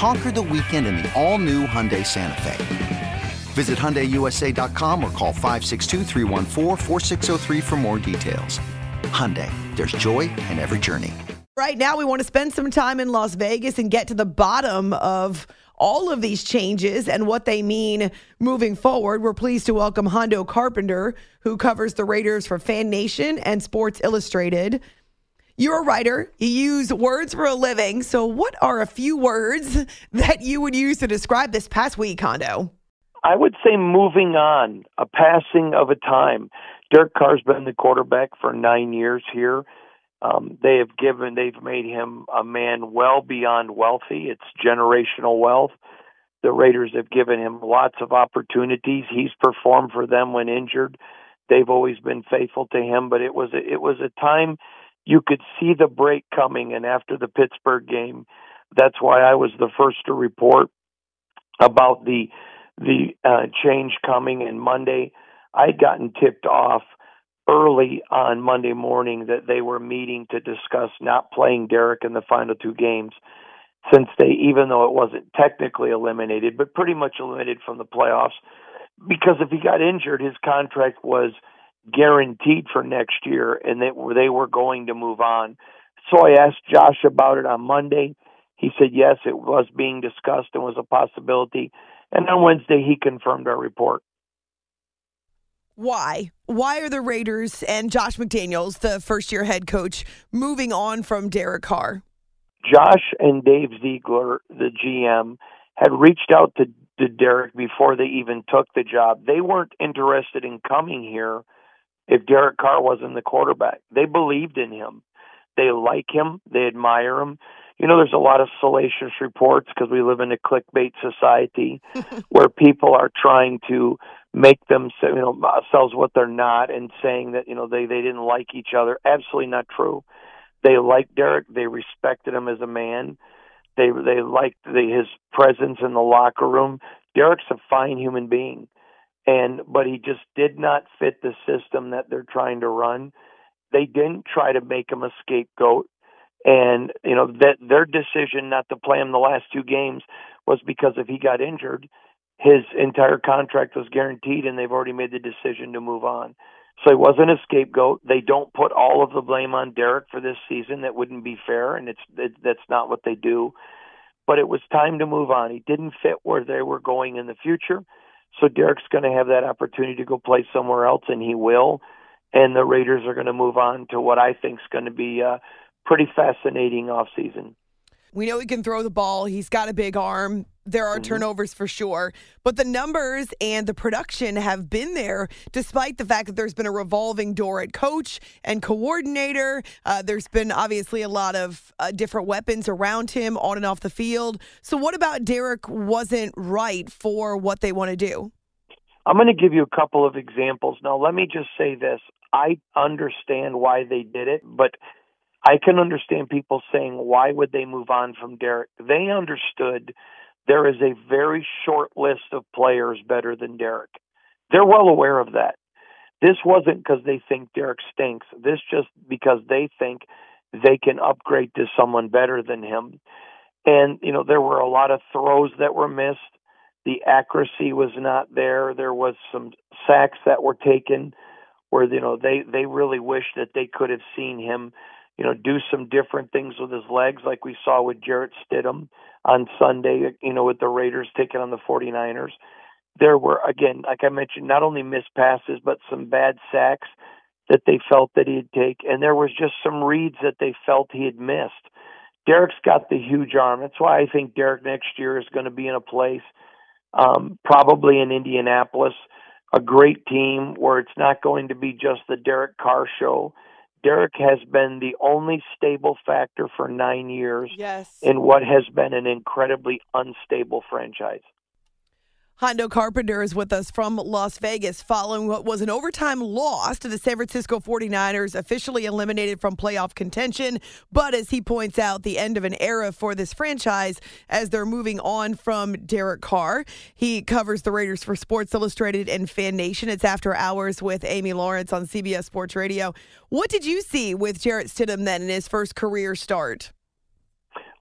Conquer the weekend in the all-new Hyundai Santa Fe. Visit HyundaiUSA.com or call 562 for more details. Hyundai, there's joy in every journey. Right now, we want to spend some time in Las Vegas and get to the bottom of all of these changes and what they mean moving forward. We're pleased to welcome Hondo Carpenter, who covers the Raiders for Fan Nation and Sports Illustrated. You're a writer. You use words for a living. So, what are a few words that you would use to describe this past week, Hondo? I would say moving on, a passing of a time. Derek Carr's been the quarterback for nine years here. Um, they have given, they've made him a man well beyond wealthy. It's generational wealth. The Raiders have given him lots of opportunities. He's performed for them when injured. They've always been faithful to him, but it was a, it was a time you could see the break coming. And after the Pittsburgh game, that's why I was the first to report about the the uh, change coming. And Monday, I'd gotten tipped off early on Monday morning that they were meeting to discuss not playing Derek in the final two games since they even though it wasn't technically eliminated but pretty much eliminated from the playoffs because if he got injured his contract was guaranteed for next year and they were they were going to move on so I asked Josh about it on Monday he said yes it was being discussed and was a possibility and on Wednesday he confirmed our report why? Why are the Raiders and Josh McDaniels, the first year head coach, moving on from Derek Carr? Josh and Dave Ziegler, the GM, had reached out to, to Derek before they even took the job. They weren't interested in coming here if Derek Carr wasn't the quarterback. They believed in him. They like him. They admire him. You know, there's a lot of salacious reports because we live in a clickbait society where people are trying to make them you know themselves what they're not and saying that you know they they didn't like each other absolutely not true they liked Derek they respected him as a man they they liked the, his presence in the locker room Derek's a fine human being and but he just did not fit the system that they're trying to run they didn't try to make him a scapegoat and you know that their decision not to play him the last two games was because if he got injured his entire contract was guaranteed and they've already made the decision to move on. So he wasn't a scapegoat. They don't put all of the blame on Derek for this season. That wouldn't be fair, and it's it, that's not what they do. But it was time to move on. He didn't fit where they were going in the future. So Derek's going to have that opportunity to go play somewhere else, and he will. And the Raiders are going to move on to what I think is going to be a pretty fascinating off season. We know he can throw the ball. He's got a big arm. There are mm-hmm. turnovers for sure, but the numbers and the production have been there despite the fact that there's been a revolving door at coach and coordinator. Uh, there's been obviously a lot of uh, different weapons around him on and off the field. So, what about Derek wasn't right for what they want to do? I'm going to give you a couple of examples. Now, let me just say this I understand why they did it, but I can understand people saying, why would they move on from Derek? They understood there is a very short list of players better than Derek. They're well aware of that. This wasn't because they think Derek stinks. This just because they think they can upgrade to someone better than him. And, you know, there were a lot of throws that were missed. The accuracy was not there. There was some sacks that were taken where, you know, they, they really wish that they could have seen him you know, do some different things with his legs, like we saw with Jarrett Stidham on Sunday, you know, with the Raiders taking on the 49ers. There were, again, like I mentioned, not only missed passes, but some bad sacks that they felt that he'd take, and there was just some reads that they felt he had missed. Derek's got the huge arm. That's why I think Derek next year is going to be in a place, um, probably in Indianapolis, a great team where it's not going to be just the Derek Carr show. Derek has been the only stable factor for nine years yes. in what has been an incredibly unstable franchise. Hondo Carpenter is with us from Las Vegas following what was an overtime loss to the San Francisco 49ers, officially eliminated from playoff contention. But as he points out, the end of an era for this franchise as they're moving on from Derek Carr. He covers the Raiders for Sports Illustrated and Fan Nation. It's after hours with Amy Lawrence on CBS Sports Radio. What did you see with Jarrett Stidham then in his first career start?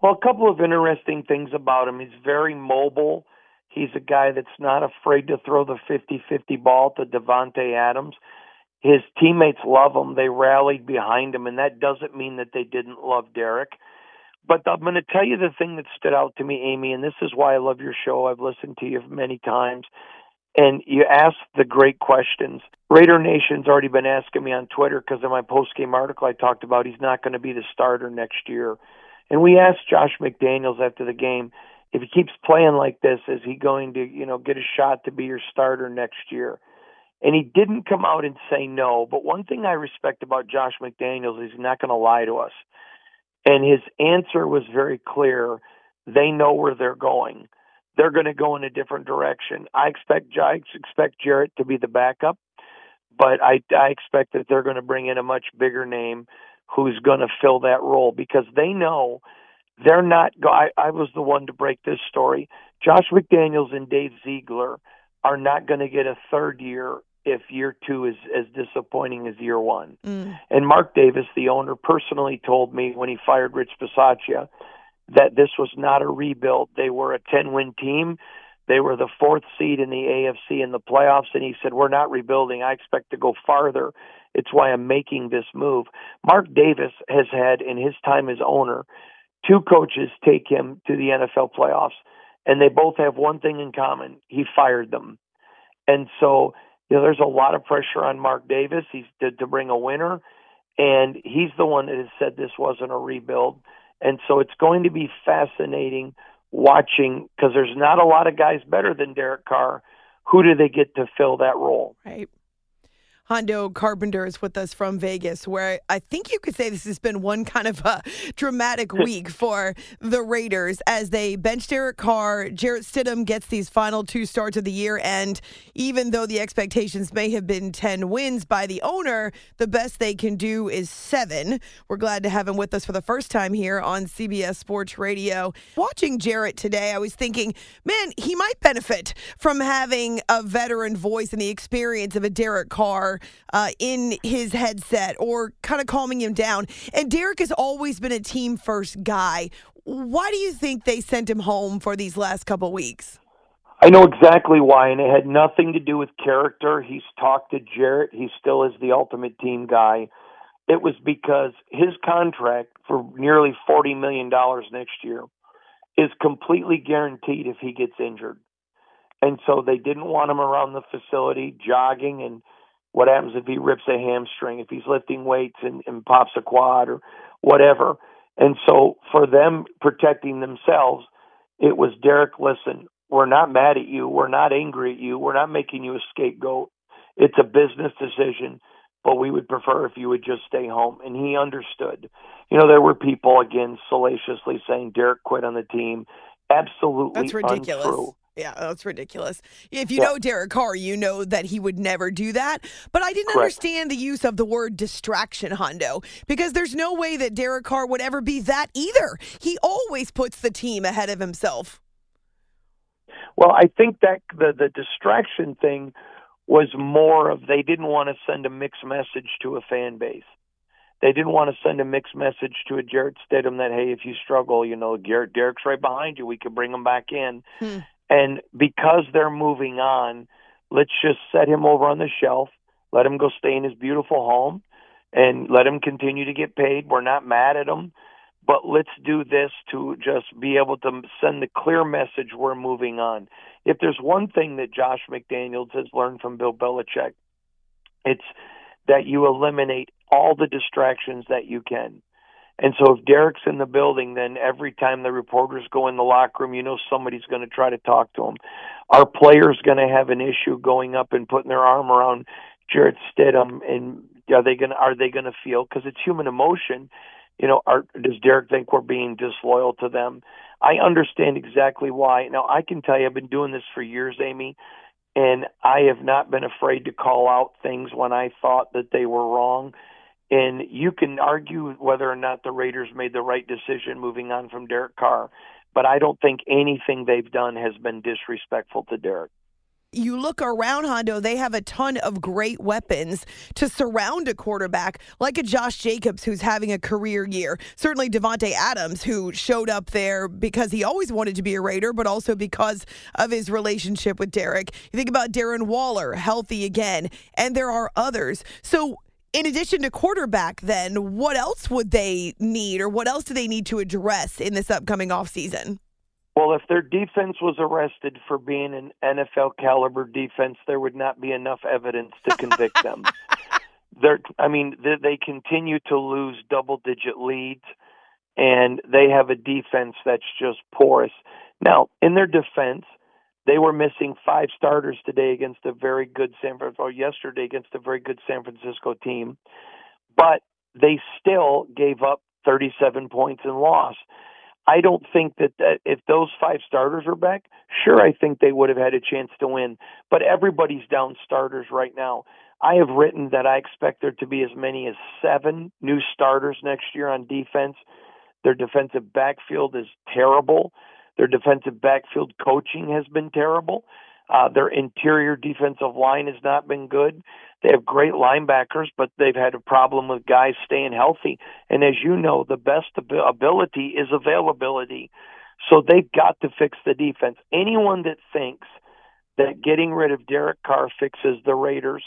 Well, a couple of interesting things about him. He's very mobile He's a guy that's not afraid to throw the 50-50 ball to Davante Adams. His teammates love him. They rallied behind him, and that doesn't mean that they didn't love Derek. But I'm going to tell you the thing that stood out to me, Amy, and this is why I love your show. I've listened to you many times, and you ask the great questions. Raider Nation's already been asking me on Twitter because in my post-game article I talked about he's not going to be the starter next year. And we asked Josh McDaniels after the game, if he keeps playing like this, is he going to, you know, get a shot to be your starter next year? And he didn't come out and say no. But one thing I respect about Josh McDaniels is he's not going to lie to us. And his answer was very clear. They know where they're going. They're going to go in a different direction. I expect I expect Jarrett to be the backup, but I I expect that they're going to bring in a much bigger name who's going to fill that role because they know they're not. I, I was the one to break this story. Josh McDaniels and Dave Ziegler are not going to get a third year if year two is as disappointing as year one. Mm. And Mark Davis, the owner, personally told me when he fired Rich Bisaccia that this was not a rebuild. They were a 10 win team. They were the fourth seed in the AFC in the playoffs. And he said, We're not rebuilding. I expect to go farther. It's why I'm making this move. Mark Davis has had, in his time as owner, two coaches take him to the NFL playoffs, and they both have one thing in common: he fired them. And so, you know, there's a lot of pressure on Mark Davis. He's to, to bring a winner, and he's the one that has said this wasn't a rebuild. And so, it's going to be fascinating watching because there's not a lot of guys better than Derek Carr. Who do they get to fill that role? Right. Hondo Carpenter is with us from Vegas, where I think you could say this has been one kind of a dramatic week for the Raiders as they bench Derek Carr. Jarrett Stidham gets these final two starts of the year, and even though the expectations may have been 10 wins by the owner, the best they can do is seven. We're glad to have him with us for the first time here on CBS Sports Radio. Watching Jarrett today, I was thinking, man, he might benefit from having a veteran voice and the experience of a Derek Carr uh, in his headset or kind of calming him down. And Derek has always been a team first guy. Why do you think they sent him home for these last couple weeks? I know exactly why, and it had nothing to do with character. He's talked to Jarrett. He still is the ultimate team guy. It was because his contract for nearly $40 million next year is completely guaranteed if he gets injured. And so they didn't want him around the facility jogging and – what happens if he rips a hamstring, if he's lifting weights and, and pops a quad or whatever. And so for them protecting themselves, it was Derek, listen, we're not mad at you. We're not angry at you. We're not making you a scapegoat. It's a business decision, but we would prefer if you would just stay home. And he understood. You know, there were people, again, salaciously saying Derek quit on the team. Absolutely That's ridiculous. untrue. Yeah, that's ridiculous. If you yeah. know Derek Carr, you know that he would never do that. But I didn't Correct. understand the use of the word distraction, Hondo, because there's no way that Derek Carr would ever be that either. He always puts the team ahead of himself. Well, I think that the the distraction thing was more of they didn't want to send a mixed message to a fan base. They didn't want to send a mixed message to a Jarrett Stidham that hey, if you struggle, you know, Garrett Derek's right behind you. We could bring him back in. Hmm. And because they're moving on, let's just set him over on the shelf, let him go stay in his beautiful home, and let him continue to get paid. We're not mad at him, but let's do this to just be able to send the clear message we're moving on. If there's one thing that Josh McDaniels has learned from Bill Belichick, it's that you eliminate all the distractions that you can. And so if Derek's in the building, then every time the reporters go in the locker room, you know somebody's going to try to talk to him. Our players going to have an issue going up and putting their arm around Jarrett Stidham, and are they going to are they going to feel because it's human emotion? You know, are, does Derek think we're being disloyal to them? I understand exactly why. Now I can tell you, I've been doing this for years, Amy, and I have not been afraid to call out things when I thought that they were wrong and you can argue whether or not the Raiders made the right decision moving on from Derek Carr, but I don't think anything they've done has been disrespectful to Derek you look around Hondo, they have a ton of great weapons to surround a quarterback, like a Josh Jacobs who's having a career year. Certainly Davante Adams, who showed up there because he always wanted to be a Raider, but also because of his relationship with Derek. You think about Darren Waller, healthy again, and there are others. So in addition to quarterback, then what else would they need, or what else do they need to address in this upcoming offseason? Well, if their defense was arrested for being an NFL caliber defense, there would not be enough evidence to convict them. They're, I mean, they, they continue to lose double digit leads, and they have a defense that's just porous. Now, in their defense, they were missing five starters today against a very good San Francisco, or yesterday against a very good San Francisco team, but they still gave up 37 points and lost. I don't think that, that if those five starters were back, sure, I think they would have had a chance to win. But everybody's down starters right now. I have written that I expect there to be as many as seven new starters next year on defense. Their defensive backfield is terrible. Their defensive backfield coaching has been terrible. Uh, their interior defensive line has not been good. They have great linebackers, but they've had a problem with guys staying healthy. And as you know, the best ability is availability. So they've got to fix the defense. Anyone that thinks that getting rid of Derek Carr fixes the Raiders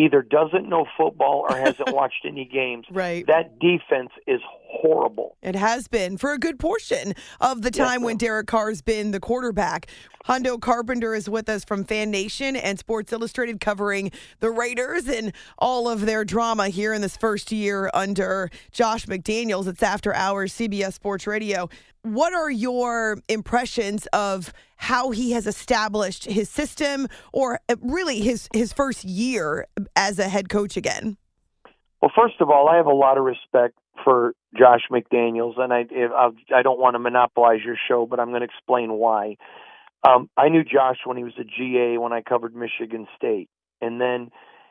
either doesn't know football or hasn't watched any games. Right. That defense is horrible. It has been for a good portion of the time yes, when Derek Carr's been the quarterback. Hondo Carpenter is with us from Fan Nation and Sports Illustrated covering the Raiders and all of their drama here in this first year under Josh McDaniels. It's after hours CBS Sports Radio. What are your impressions of how he has established his system or uh, really his his first year as a head coach again? Well, first of all, I have a lot of respect for Josh McDaniels, and I I don't want to monopolize your show, but I'm going to explain why. Um, I knew Josh when he was a GA when I covered Michigan State, and then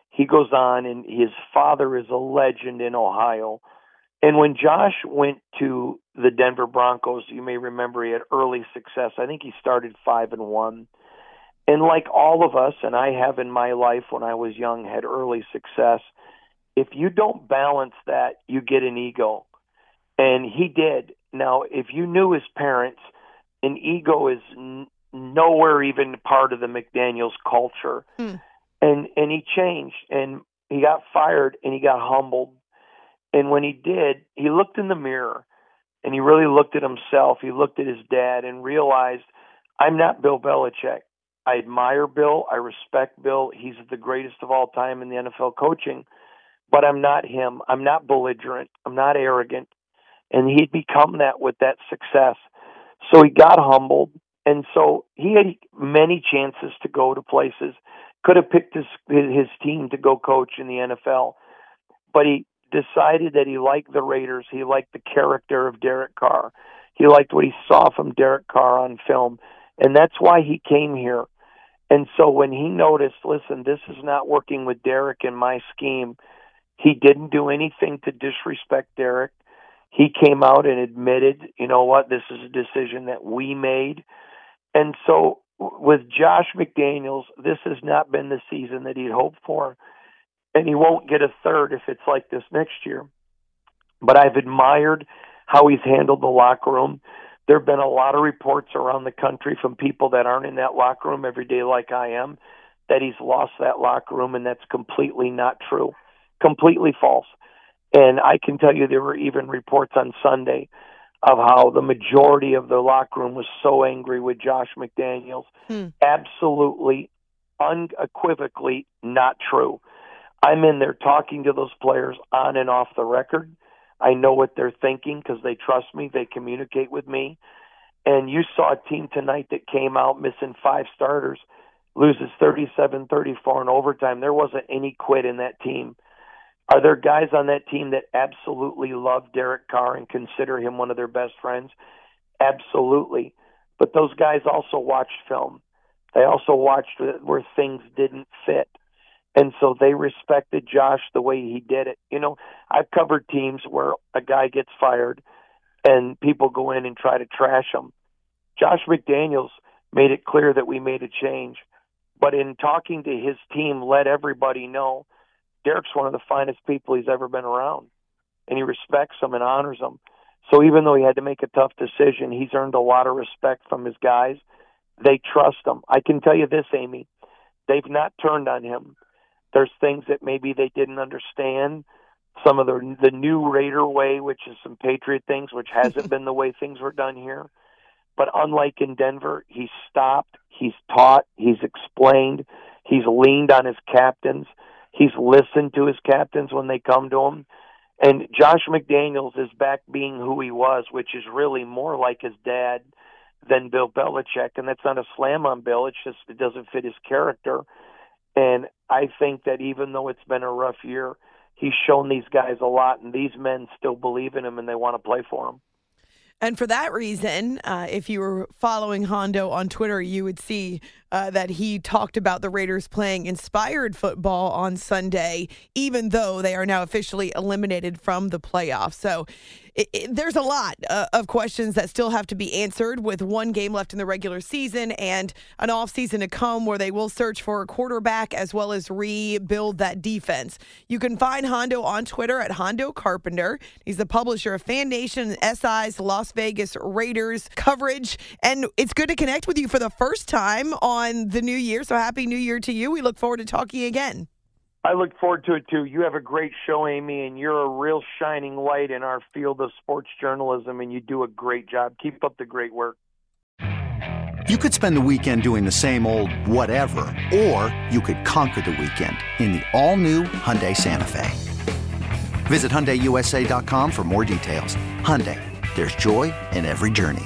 he goes on, and his father is a legend in Ohio. And when Josh went to the Denver Broncos, you may remember he had early success. I think he started five and one. And like all of us, and I have in my life when I was young, had early success. If you don't balance that, you get an ego. And he did. Now, if you knew his parents, an ego is n- nowhere even part of the McDaniels culture. Hmm. And and he changed and he got fired and he got humbled. And when he did, he looked in the mirror and he really looked at himself. He looked at his dad and realized, I'm not Bill Belichick. I admire Bill. I respect Bill. He's the greatest of all time in the NFL coaching, but I'm not him. I'm not belligerent. I'm not arrogant. And he'd become that with that success. So he got humbled. And so he had many chances to go to places. Could have picked his his team to go coach in the NFL, but he decided that he liked the Raiders. He liked the character of Derek Carr. He liked what he saw from Derek Carr on film. And that's why he came here. And so when he noticed, listen, this is not working with Derek in my scheme, he didn't do anything to disrespect Derek. He came out and admitted, you know what, this is a decision that we made. And so with Josh McDaniels, this has not been the season that he'd hoped for and he won't get a third if it's like this next year. But I've admired how he's handled the locker room. There have been a lot of reports around the country from people that aren't in that locker room every day like I am that he's lost that locker room, and that's completely not true. Completely false. And I can tell you there were even reports on Sunday of how the majority of the locker room was so angry with Josh McDaniels. Hmm. Absolutely, unequivocally not true. I'm in there talking to those players on and off the record. I know what they're thinking because they trust me. They communicate with me. And you saw a team tonight that came out missing five starters, loses 37 34 in overtime. There wasn't any quit in that team. Are there guys on that team that absolutely love Derek Carr and consider him one of their best friends? Absolutely. But those guys also watched film. They also watched where things didn't fit. And so they respected Josh the way he did it. You know, I've covered teams where a guy gets fired and people go in and try to trash him. Josh McDaniels made it clear that we made a change. But in talking to his team, let everybody know Derek's one of the finest people he's ever been around. And he respects them and honors them. So even though he had to make a tough decision, he's earned a lot of respect from his guys. They trust him. I can tell you this, Amy. They've not turned on him. There's things that maybe they didn't understand. Some of the the new Raider way, which is some Patriot things, which hasn't been the way things were done here. But unlike in Denver, he's stopped, he's taught, he's explained, he's leaned on his captains, he's listened to his captains when they come to him. And Josh McDaniels is back being who he was, which is really more like his dad than Bill Belichick. And that's not a slam on Bill. It's just it doesn't fit his character. And I think that even though it's been a rough year, he's shown these guys a lot, and these men still believe in him and they want to play for him. And for that reason, uh, if you were following Hondo on Twitter, you would see uh, that he talked about the Raiders playing inspired football on Sunday, even though they are now officially eliminated from the playoffs. So it, it, there's a lot uh, of questions that still have to be answered with one game left in the regular season and an offseason to come where they will search for a quarterback as well as rebuild that defense. You can find Hondo on Twitter at Hondo Carpenter. He's the publisher of Fan Nation and SI's Las Vegas Raiders coverage. And it's good to connect with you for the first time on the new year. So happy new year to you. We look forward to talking again. I look forward to it too. You have a great show, Amy, and you're a real shining light in our field of sports journalism, and you do a great job. Keep up the great work. You could spend the weekend doing the same old whatever, or you could conquer the weekend in the all-new Hyundai Santa Fe. Visit HyundaiUSA.com for more details. Hyundai, there's joy in every journey.